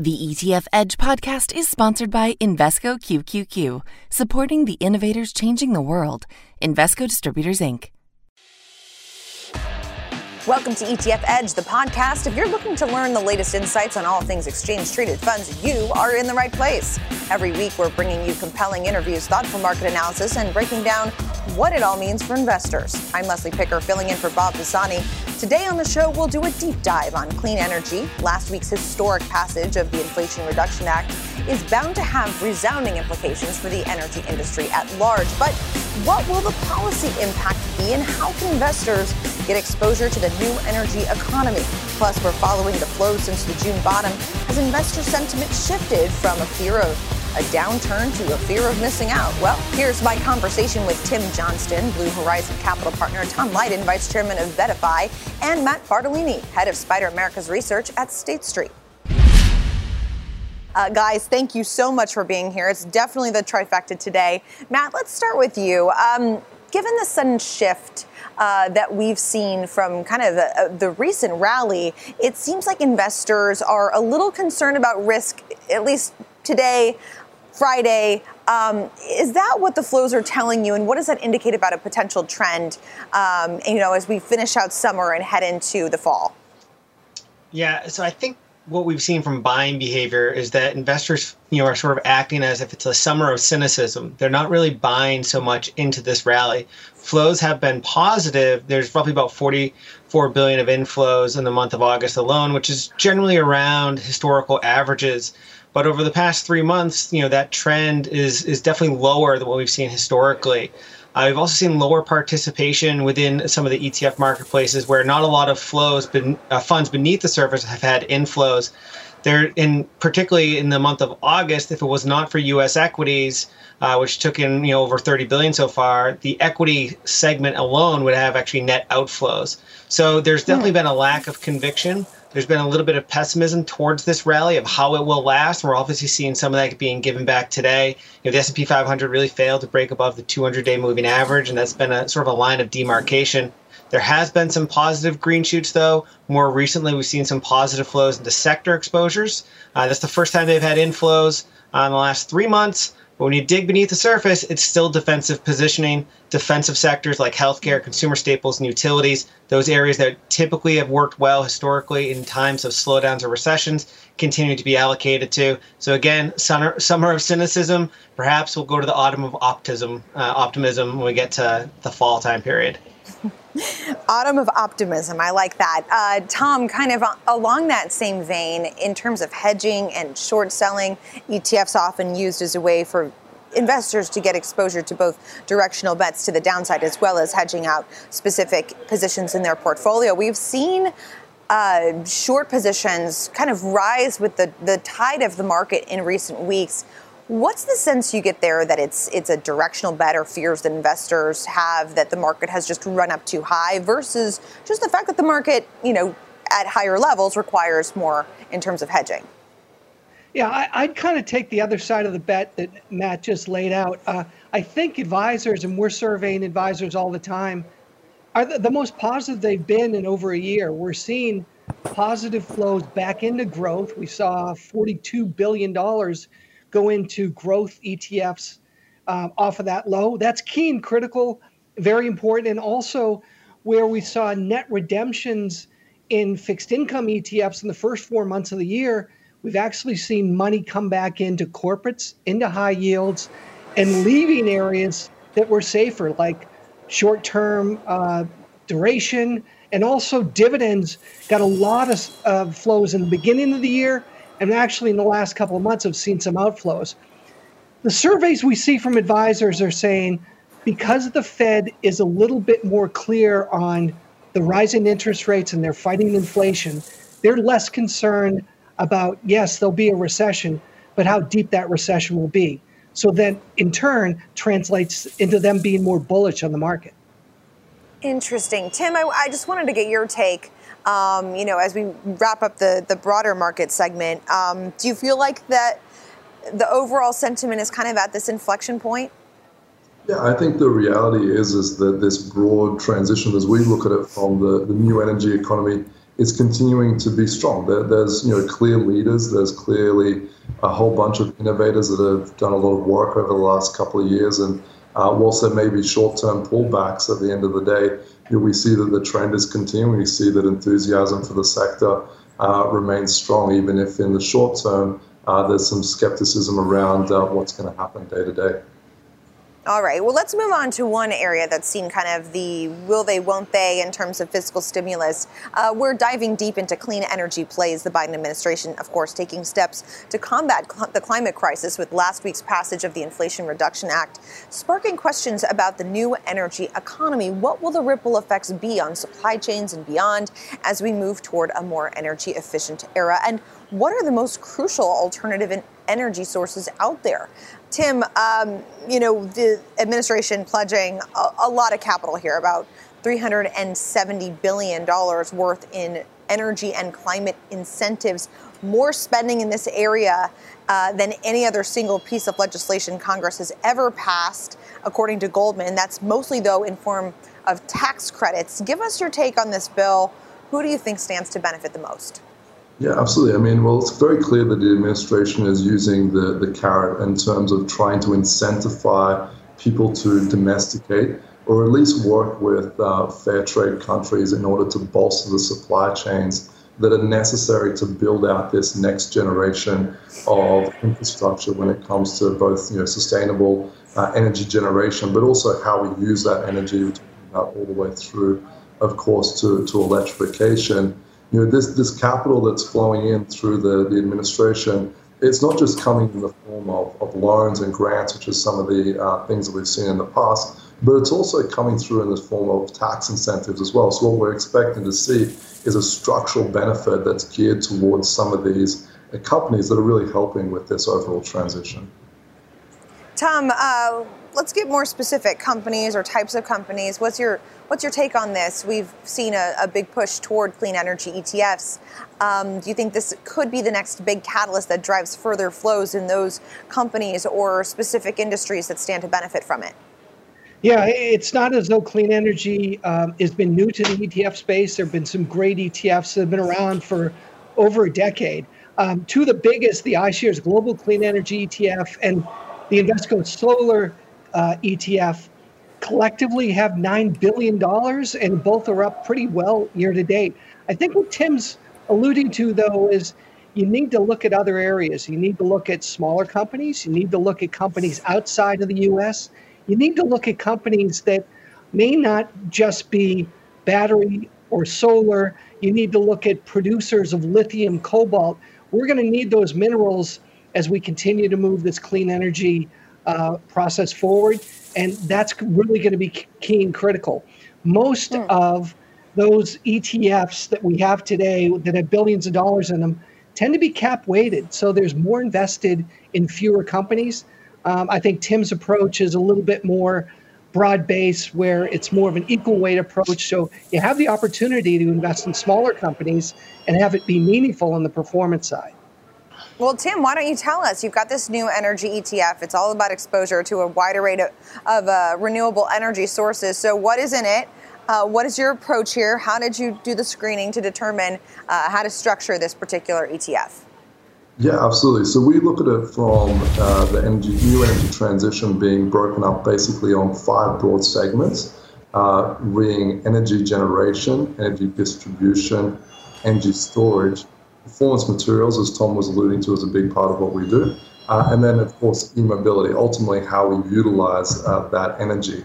The ETF Edge podcast is sponsored by Invesco QQQ, supporting the innovators changing the world. Invesco Distributors, Inc. Welcome to ETF Edge, the podcast. If you're looking to learn the latest insights on all things exchange traded funds, you are in the right place. Every week, we're bringing you compelling interviews, thoughtful market analysis, and breaking down what it all means for investors. I'm Leslie Picker, filling in for Bob Pisani. Today on the show, we'll do a deep dive on clean energy. Last week's historic passage of the Inflation Reduction Act is bound to have resounding implications for the energy industry at large. But what will the policy impact be, and how can investors get exposure to the new energy economy? Plus, we're following the flow since the June bottom as investor sentiment shifted from a fear of a downturn to a fear of missing out? Well, here's my conversation with Tim Johnston, Blue Horizon Capital Partner, Tom Lydon, Vice Chairman of VettaFi, and Matt Bartolini, Head of SPDR Americas Research at State Street. Uh, guys, thank you so much for being here. It's definitely the trifecta today. Matt, let's start with you. Um, given the sudden shift uh, that we've seen from kind of the, uh, the, recent rally, it seems like investors are a little concerned about risk, at least today, Friday. Um, is that what the flows are telling you, and what does that indicate about a potential trend? Um, you know, as we finish out summer and head into the fall. Yeah, so I think what we've seen from buying behavior is that investors, you know, are sort of acting as if it's a summer of cynicism. They're not really buying so much into this rally. Flows have been positive. There's roughly about 44 billion of inflows in the month of August alone, which is generally around historical averages. But over the past three months, you know, that trend is is definitely lower than what we've seen historically. Uh, we've also seen lower participation within some of the ETF marketplaces where not a lot of flows, ben, uh, funds beneath the surface have had inflows. There, in particularly in the month of August, if it was not for U.S. equities, uh, which took in you know over 30 billion so far, the equity segment alone would have actually net outflows. So there's definitely hmm. been a lack of conviction there's been a little bit of pessimism towards this rally of how it will last. We're obviously seeing some of that being given back today. You know, the S&P 500 really failed to break above the 200-day moving average, and that's been a sort of a line of demarcation. There has been some positive green shoots, though. More recently, we've seen some positive flows into sector exposures. Uh, that's the first time they've had inflows uh, in the last three months. But when you dig beneath the surface, it's still defensive positioning. Defensive sectors like healthcare, consumer staples, and utilities, those areas that typically have worked well historically in times of slowdowns or recessions, continue to be allocated to. So again, summer, summer of cynicism. Perhaps we'll go to the autumn of optimism, uh, optimism when we get to the fall time period. Autumn of optimism. I like that. Uh, Tom, kind of along that same vein, in terms of hedging and short selling, ETFs often used as a way for investors to get exposure to both directional bets to the downside as well as hedging out specific positions in their portfolio. We've seen uh, short positions kind of rise with the, the tide of the market in recent weeks. What's the sense you get there that it's it's a directional bet or fears that investors have that the market has just run up too high versus just the fact that the market, you know, at higher levels requires more in terms of hedging? Yeah, I, would kind of take the other side of the bet that Matt just laid out. Uh, I think advisors, and we're surveying advisors all the time, are the, the most positive they've been in over a year. We're seeing positive flows back into growth. We saw $42 billion go into growth ETFs um, off of that low. That's key and critical, very important. And also, where we saw net redemptions in fixed income ETFs in the first four months of the year, we've actually seen money come back into corporates, into high yields, and leaving areas that were safer, like short term uh, duration. And also, dividends got a lot of uh, flows in the beginning of the year and actually in the last couple of months have seen some outflows. The surveys we see from advisors are saying because the Fed is a little bit more clear on the rising interest rates and they're fighting inflation, they're less concerned about, yes, there'll be a recession, but how deep that recession will be. So then, in turn, translates into them being more bullish on the market. Interesting. Tim, I, I just wanted to get your take um, you know, as we wrap up the, the broader market segment, um, do you feel like that the overall sentiment is kind of at this inflection point? Yeah, I think the reality is is that this broad transition, as we look at it from the, the new energy economy is continuing to be strong. There, there's you know clear leaders. There's clearly a whole bunch of innovators that have done a lot of work over the last couple of years. And uh, whilst there may be short-term pullbacks, at the end of the day, we see that the trend is continuing. We see that enthusiasm for the sector uh, remains strong, even if in the short term uh, there's some skepticism around uh, what's going to happen day to day. All right. Well, let's move on to one area that's seen kind of the will they, won't they in terms of fiscal stimulus. Uh, we're diving deep into clean energy plays. The Biden administration, of course, taking steps to combat cl- the climate crisis with last week's passage of the Inflation Reduction Act, sparking questions about the new energy economy. What will the ripple effects be on supply chains and beyond as we move toward a more energy efficient era? And what are the most crucial alternative energy sources out there? Tim, um, you know, the administration pledging a, a lot of capital here, about $370 billion worth in energy and climate incentives, more spending in this area uh, than any other single piece of legislation Congress has ever passed, according to Goldman. That's mostly, though, in form of tax credits. Give us your take on this bill. Who do you think stands to benefit the most? Yeah, absolutely. I mean, well, it's very clear that the administration is using the, the carrot in terms of trying to incentivize people to domesticate or at least work with uh, fair trade countries in order to bolster the supply chains that are necessary to build out this next generation of infrastructure when it comes to both you know, sustainable uh, energy generation, but also how we use that energy all the way through, of course, to, to electrification you know, this, this capital that's flowing in through the, the administration, it's not just coming in the form of, of loans and grants, which is some of the uh, things that we've seen in the past, but it's also coming through in the form of tax incentives as well. So what we're expecting to see is a structural benefit that's geared towards some of these uh, companies that are really helping with this overall transition. Tom, uh, let's get more specific. Companies or types of companies. What's your what's your take on this? We've seen a, a big push toward clean energy ETFs. Um, do you think this could be the next big catalyst that drives further flows in those companies or specific industries that stand to benefit from it? Yeah, it's not as though clean energy um, has been new to the ETF space. There have been some great ETFs that have been around for over a decade. Um, two of the biggest, the iShares Global Clean Energy ETF and the Invesco Solar uh, ETF collectively have $9 billion, and both are up pretty well year to date. I think what Tim's alluding to, though, is you need to look at other areas. You need to look at smaller companies. You need to look at companies outside of the US. You need to look at companies that may not just be battery or solar. You need to look at producers of lithium, cobalt. We're going to need those minerals as we continue to move this clean energy uh, process forward. And that's really going to be key and critical. Most mm. of those ETFs that we have today that have billions of dollars in them tend to be cap weighted. So there's more invested in fewer companies. Um, I think Tim's approach is a little bit more broad base where it's more of an equal weight approach. So you have the opportunity to invest in smaller companies and have it be meaningful on the performance side. Well, Tim, why don't you tell us? You've got this new energy ETF. It's all about exposure to a wide array of, of uh, renewable energy sources. So, what is in it? Uh, what is your approach here? How did you do the screening to determine uh, how to structure this particular ETF? Yeah, absolutely. So we look at it from uh, the energy, new energy transition being broken up basically on five broad segments, uh, being energy generation, energy distribution, energy storage, performance materials, as Tom was alluding to, is a big part of what we do. Uh, and then, of course, e-mobility, ultimately how we utilize uh, that energy.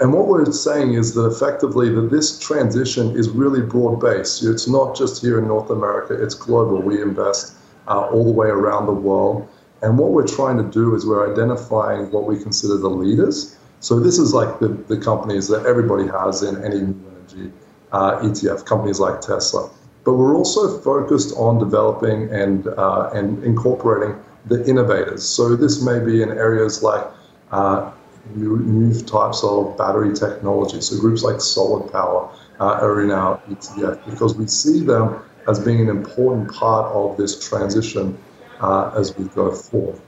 And what we're saying is that effectively that this transition is really broad-based. It's not just here in North America, it's global. We invest uh, all the way around the world. And what we're trying to do is we're identifying what we consider the leaders. So this is like the, the companies that everybody has in any new energy uh, ETF, companies like Tesla but we're also focused on developing and, uh, and incorporating the innovators. So this may be in areas like uh, new, new, types of battery technology. So groups like Solid Power uh, are in our ETF because we see them as being an important part of this transition uh, as we go forward.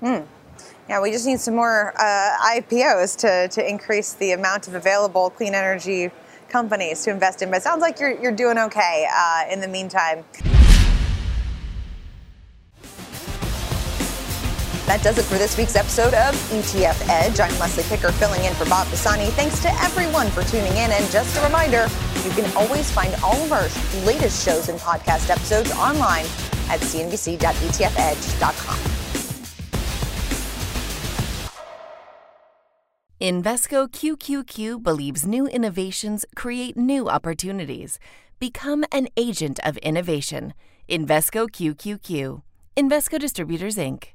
Hmm. Yeah, we just need some more uh, IPOs to, to increase the amount of available clean energy companies to invest in. But it sounds like you're, you're doing okay uh, in the meantime. That does it for this week's episode of ETF Edge. I'm Leslie Picker filling in for Bob Pisani. Thanks to everyone for tuning in. And just a reminder, you can always find all of our latest shows and podcast episodes online at cnbc.etfedge.com. Invesco QQQ believes new innovations create new opportunities. Become an agent of innovation. Invesco QQQ. Invesco Distributors, Inc.